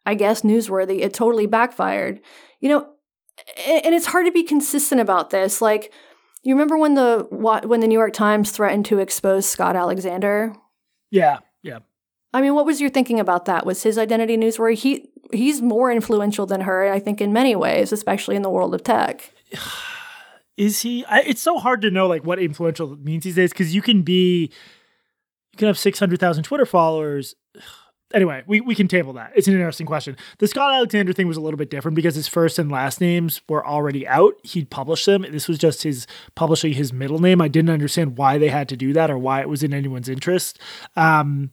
I guess, newsworthy, it totally backfired. You know, and it's hard to be consistent about this. Like, you remember when the when the New York Times threatened to expose Scott Alexander? Yeah. I mean, what was your thinking about that? Was his identity newsworthy? He he's more influential than her, I think, in many ways, especially in the world of tech. Is he? I, it's so hard to know like what influential means these days because you can be, you can have six hundred thousand Twitter followers anyway, we, we can table that. It's an interesting question. The Scott Alexander thing was a little bit different because his first and last names were already out. He'd published them. This was just his publishing his middle name. I didn't understand why they had to do that or why it was in anyone's interest. Um,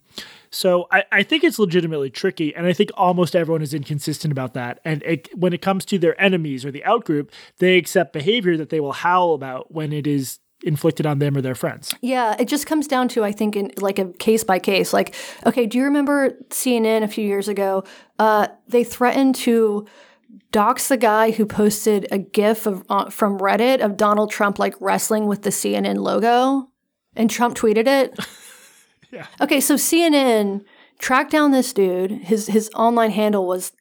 so I, I think it's legitimately tricky, and I think almost everyone is inconsistent about that. And it, when it comes to their enemies or the outgroup, they accept behavior that they will howl about when it is inflicted on them or their friends. Yeah, it just comes down to I think in like a case by case. Like, okay, do you remember CNN a few years ago? Uh, they threatened to dox the guy who posted a GIF of uh, from Reddit of Donald Trump like wrestling with the CNN logo, and Trump tweeted it. yeah. Okay, so CNN tracked down this dude. His his online handle was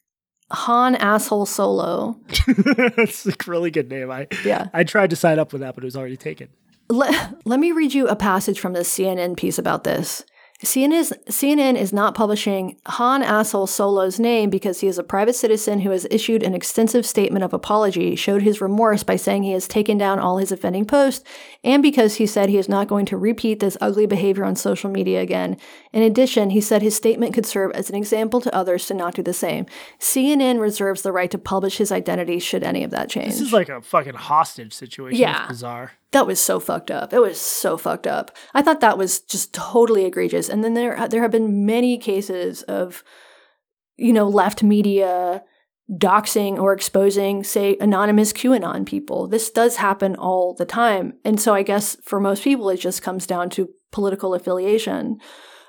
Han asshole solo. That's a really good name. I yeah. I tried to sign up with that, but it was already taken. Let, let me read you a passage from the CNN piece about this. CNN is, CNN is not publishing Han Asshole Solo's name because he is a private citizen who has issued an extensive statement of apology, showed his remorse by saying he has taken down all his offending posts, and because he said he is not going to repeat this ugly behavior on social media again. In addition, he said his statement could serve as an example to others to not do the same. CNN reserves the right to publish his identity should any of that change. This is like a fucking hostage situation. Yeah. It's bizarre. That was so fucked up. It was so fucked up. I thought that was just totally egregious. And then there there have been many cases of you know left media doxing or exposing say anonymous QAnon people. This does happen all the time. And so I guess for most people it just comes down to political affiliation.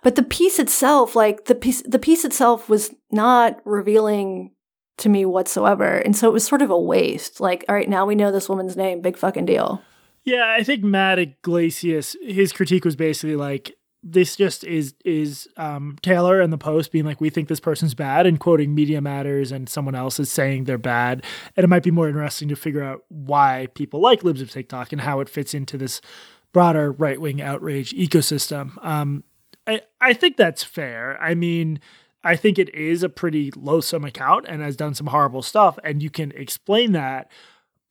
But the piece itself like the piece the piece itself was not revealing to me whatsoever. And so it was sort of a waste. Like all right, now we know this woman's name, big fucking deal. Yeah, I think Matt Yglesias, his critique was basically like, this just is is um, Taylor and the Post being like, we think this person's bad, and quoting Media Matters, and someone else is saying they're bad. And it might be more interesting to figure out why people like libs of TikTok and how it fits into this broader right wing outrage ecosystem. Um, I I think that's fair. I mean. I think it is a pretty loathsome account and has done some horrible stuff, and you can explain that,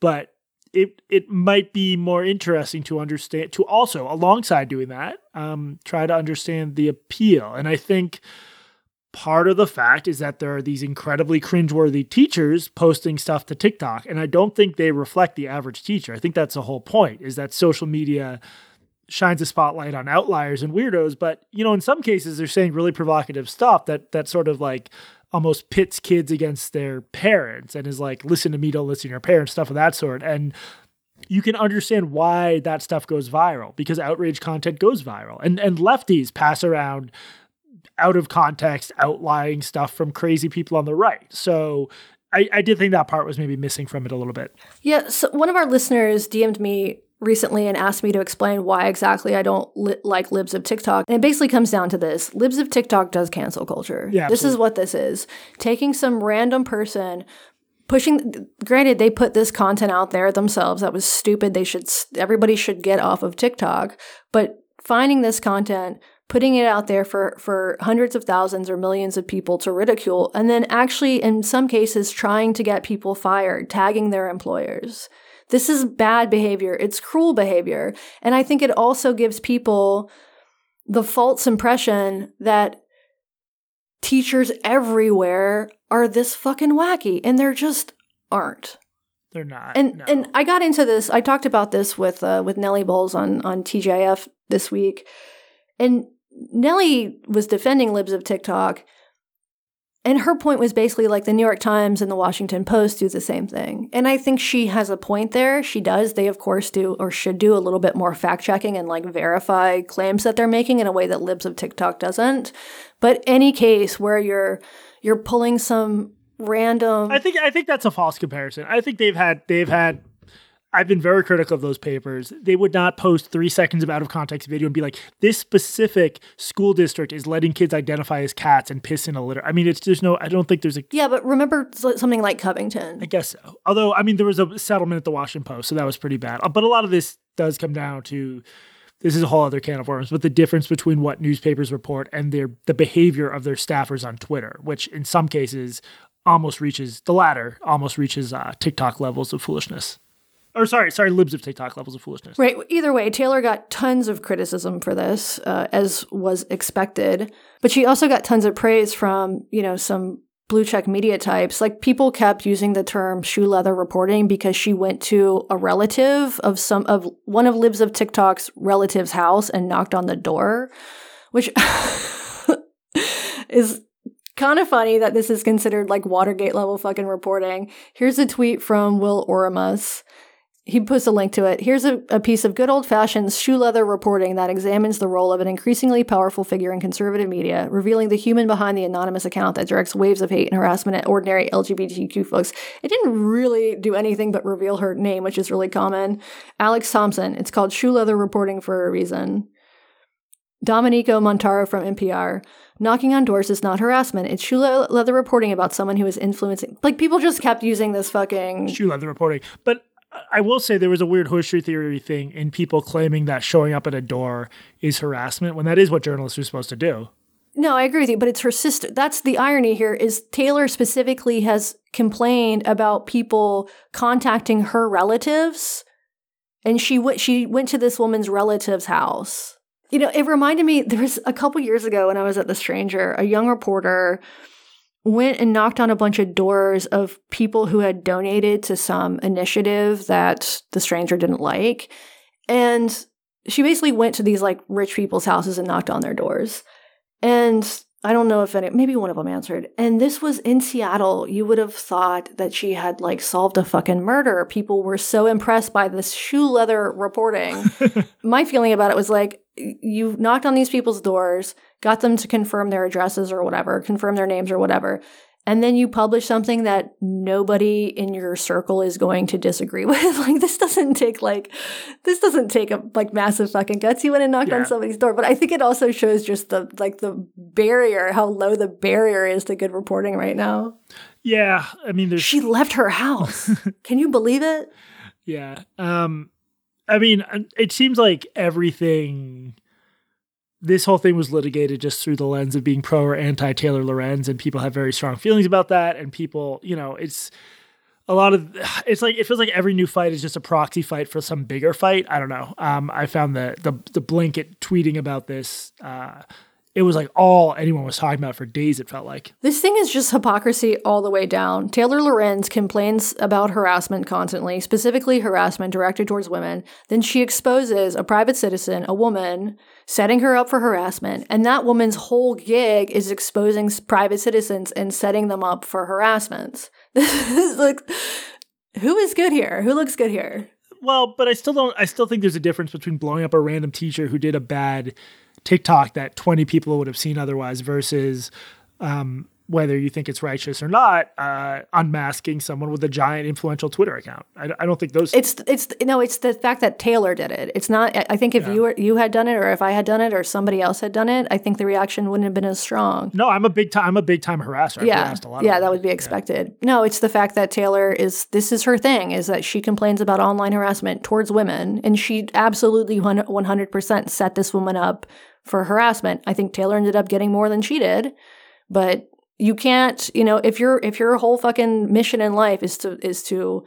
but it it might be more interesting to understand to also alongside doing that um, try to understand the appeal. And i think part of the fact is that there are these incredibly cringeworthy teachers posting stuff to tiktok and i don't think they reflect the average teacher. I think that's the whole point is that social media shines a spotlight on outliers and weirdos but you know in some cases they're saying really provocative stuff that that sort of like almost pits kids against their parents and is like, listen to me, don't listen to your parents, stuff of that sort. And you can understand why that stuff goes viral because outrage content goes viral. And and lefties pass around out of context, outlying stuff from crazy people on the right. So I, I did think that part was maybe missing from it a little bit. Yeah, so one of our listeners DM'd me recently and asked me to explain why exactly I don't li- like libs of TikTok. And it basically comes down to this. Libs of TikTok does cancel culture. Yeah, this is what this is. Taking some random person pushing granted they put this content out there themselves that was stupid they should everybody should get off of TikTok but finding this content putting it out there for for hundreds of thousands or millions of people to ridicule and then actually in some cases trying to get people fired tagging their employers this is bad behavior it's cruel behavior and i think it also gives people the false impression that teachers everywhere are this fucking wacky and they're just aren't They're not. and no. and I got into this. I talked about this with uh, with Nellie Bowles on on TJF this week, and Nellie was defending libs of TikTok, and her point was basically like the New York Times and the Washington Post do the same thing, and I think she has a point there. She does. They of course do or should do a little bit more fact checking and like verify claims that they're making in a way that libs of TikTok doesn't. But any case where you're you're pulling some random I think I think that's a false comparison. I think they've had they've had I've been very critical of those papers. They would not post three seconds of out of context video and be like, "This specific school district is letting kids identify as cats and piss in a litter." I mean, it's there's no. I don't think there's a. Yeah, but remember something like Covington. I guess so. Although, I mean, there was a settlement at the Washington Post, so that was pretty bad. But a lot of this does come down to this is a whole other can of worms. But the difference between what newspapers report and their the behavior of their staffers on Twitter, which in some cases almost reaches the latter, almost reaches uh, TikTok levels of foolishness. Or sorry, sorry, libs of TikTok levels of foolishness. Right. Either way, Taylor got tons of criticism for this, uh, as was expected. But she also got tons of praise from, you know, some blue check media types. Like people kept using the term shoe leather reporting because she went to a relative of some of one of Libs of TikTok's relatives' house and knocked on the door, which is kind of funny that this is considered like Watergate level fucking reporting. Here's a tweet from Will Oremus. He puts a link to it. Here's a, a piece of good old fashioned shoe leather reporting that examines the role of an increasingly powerful figure in conservative media, revealing the human behind the anonymous account that directs waves of hate and harassment at ordinary LGBTQ folks. It didn't really do anything but reveal her name, which is really common. Alex Thompson. It's called shoe leather reporting for a reason. Domenico Montanaro from NPR. Knocking on doors is not harassment. It's shoe leather reporting about someone who is influencing. Like people just kept using this fucking. Shoe leather reporting. But I will say there was a weird history theory thing in people claiming that showing up at a door is harassment when that is what journalists are supposed to do. No, I agree with you, but it's her sister. That's the irony here is Taylor specifically has complained about people contacting her relatives and she went she went to this woman's relative's house. You know, it reminded me there was a couple years ago when I was at the Stranger, a young reporter went and knocked on a bunch of doors of people who had donated to some initiative that the stranger didn't like. And she basically went to these like rich people's houses and knocked on their doors. And I don't know if any, maybe one of them answered. And this was in Seattle. You would have thought that she had like solved a fucking murder. People were so impressed by this shoe leather reporting. My feeling about it was like, you knocked on these people's doors, got them to confirm their addresses or whatever, confirm their names or whatever. And then you publish something that nobody in your circle is going to disagree with. like this doesn't take like this doesn't take a like massive fucking guts. You went and knocked yeah. on somebody's door. But I think it also shows just the like the barrier, how low the barrier is to good reporting right now. Yeah. I mean there's She left her house. Can you believe it? Yeah. Um I mean, it seems like everything. This whole thing was litigated just through the lens of being pro or anti Taylor Lorenz, and people have very strong feelings about that. And people, you know, it's a lot of it's like it feels like every new fight is just a proxy fight for some bigger fight. I don't know. Um, I found the the the blanket tweeting about this uh, it was like all anyone was talking about for days, it felt like. This thing is just hypocrisy all the way down. Taylor Lorenz complains about harassment constantly, specifically harassment directed towards women. Then she exposes a private citizen, a woman, setting her up for harassment. And that woman's whole gig is exposing private citizens and setting them up for harassments. This is like, who is good here? Who looks good here? Well, but I still don't, I still think there's a difference between blowing up a random teacher who did a bad TikTok that 20 people would have seen otherwise versus um, whether you think it's righteous or not, uh, unmasking someone with a giant influential Twitter account. I, I, don't think those. It's it's no, it's the fact that Taylor did it. It's not. I think if yeah. you were you had done it, or if I had done it, or somebody else had done it, I think the reaction wouldn't have been as strong. No, I'm a big time. I'm a big time harasser. I've yeah, yeah, that would be expected. Yeah. No, it's the fact that Taylor is. This is her thing. Is that she complains about online harassment towards women, and she absolutely 100 percent set this woman up for harassment. I think Taylor ended up getting more than she did, but you can't, you know, if your if your whole fucking mission in life is to is to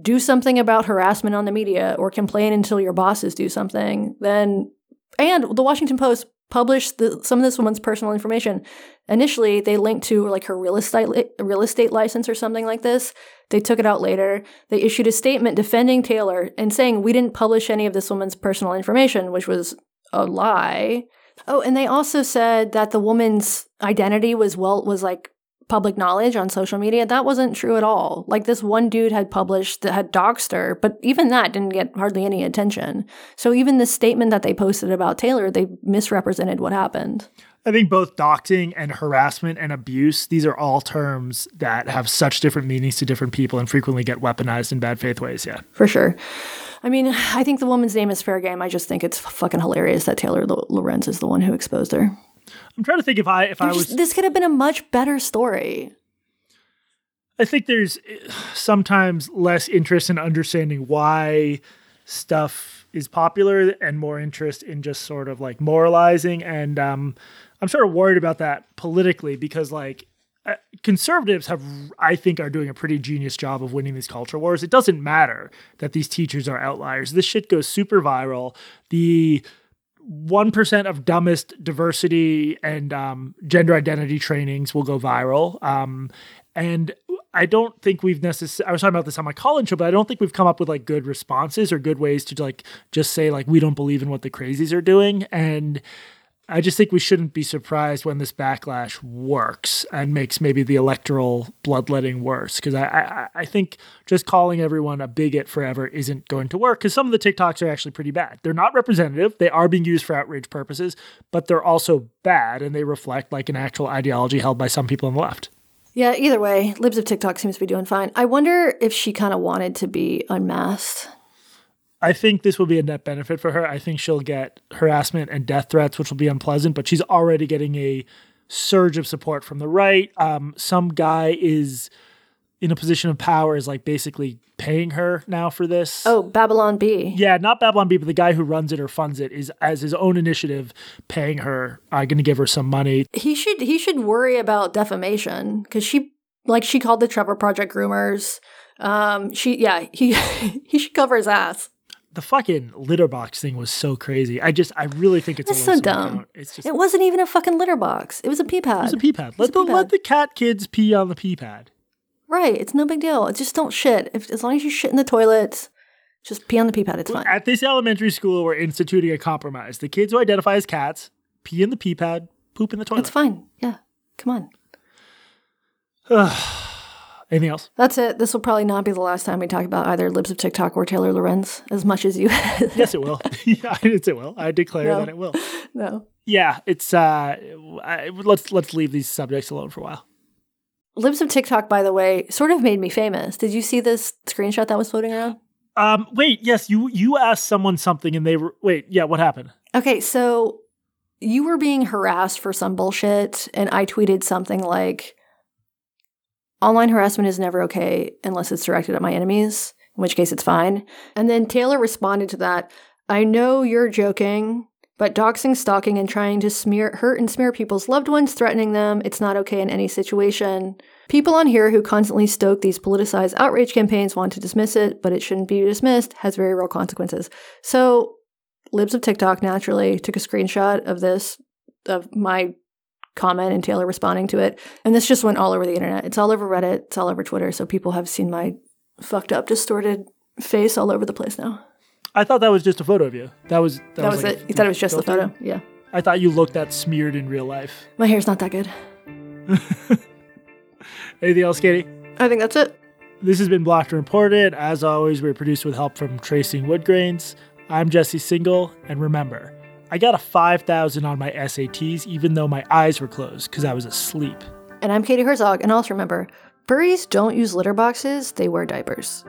do something about harassment on the media or complain until your bosses do something, then and the Washington Post published the, some of this woman's personal information. Initially, they linked to like her real estate real estate license or something like this. They took it out later. They issued a statement defending Taylor and saying we didn't publish any of this woman's personal information, which was a lie. Oh, and they also said that the woman's identity was well was like public knowledge on social media. That wasn't true at all. Like this one dude had published that had doxed her, but even that didn't get hardly any attention. So even the statement that they posted about Taylor, they misrepresented what happened. I think both doxing and harassment and abuse, these are all terms that have such different meanings to different people and frequently get weaponized in bad faith ways. Yeah. For sure. I mean, I think the woman's name is fair game. I just think it's fucking hilarious that Taylor Lorenz is the one who exposed her. I'm trying to think if I if I was this could have been a much better story. I think there's eh, sometimes less interest in understanding why stuff is popular and more interest in just sort of like moralizing and um, I'm sort of worried about that politically because like conservatives have i think are doing a pretty genius job of winning these culture wars it doesn't matter that these teachers are outliers this shit goes super viral the 1% of dumbest diversity and um, gender identity trainings will go viral um, and I don't think we've necessarily. I was talking about this on my college show, but I don't think we've come up with like good responses or good ways to like just say like we don't believe in what the crazies are doing. And I just think we shouldn't be surprised when this backlash works and makes maybe the electoral bloodletting worse. Because I, I, I, think just calling everyone a bigot forever isn't going to work. Because some of the TikToks are actually pretty bad. They're not representative. They are being used for outrage purposes, but they're also bad and they reflect like an actual ideology held by some people on the left. Yeah, either way, Libs of TikTok seems to be doing fine. I wonder if she kind of wanted to be unmasked. I think this will be a net benefit for her. I think she'll get harassment and death threats, which will be unpleasant, but she's already getting a surge of support from the right. Um, some guy is in a position of power, is like basically paying her now for this. Oh, Babylon Bee. Yeah, not Babylon Bee, but the guy who runs it or funds it is as his own initiative paying her. I'm uh, going to give her some money. He should he should worry about defamation because she like she called the Trevor Project groomers. Um, she yeah he he should cover his ass. The fucking litter box thing was so crazy. I just I really think it's, it's so dumb. It's just it wasn't even a fucking litter box. It was a pee pad. It was a pee pad. Let the pee-pad. let the cat kids pee on the pee pad. Right. It's no big deal. Just don't shit. If as long as you shit in the toilet, just pee on the pee pad. It's fine. At this elementary school, we're instituting a compromise. The kids who identify as cats pee in the pee pad, poop in the toilet. It's fine. Yeah. Come on. Anything else? That's it. This will probably not be the last time we talk about either Libs of TikTok or Taylor Lorenz as much as you. yes, it will. yeah, it will. I declare no. that it will. No. Yeah, it's. uh I, Let's let's leave these subjects alone for a while. Libs of TikTok, by the way, sort of made me famous. Did you see this screenshot that was floating around? Um, wait, yes, you you asked someone something and they were wait, yeah, what happened? Okay, so you were being harassed for some bullshit, and I tweeted something like Online harassment is never okay unless it's directed at my enemies, in which case it's fine. And then Taylor responded to that I know you're joking, but doxing, stalking, and trying to smear, hurt and smear people's loved ones, threatening them, it's not okay in any situation. People on here who constantly stoke these politicized outrage campaigns want to dismiss it, but it shouldn't be dismissed, has very real consequences. So, Libs of TikTok naturally took a screenshot of this, of my comment and Taylor responding to it. And this just went all over the internet. It's all over Reddit, it's all over Twitter. So people have seen my fucked up, distorted face all over the place now. I thought that was just a photo of you. That was that, that was, like it. A, you thought it was just filter? the photo? Yeah. I thought you looked that smeared in real life. My hair's not that good. Anything else, Katie? I think that's it. This has been Blocked and Reported. As always, we're produced with help from Tracing Woodgrains. I'm Jesse Singal, and remember, I got a 5,000 on my SATs even though my eyes were closed because I was asleep. And I'm Katie Herzog, and also remember, furries don't use litter boxes, they wear diapers.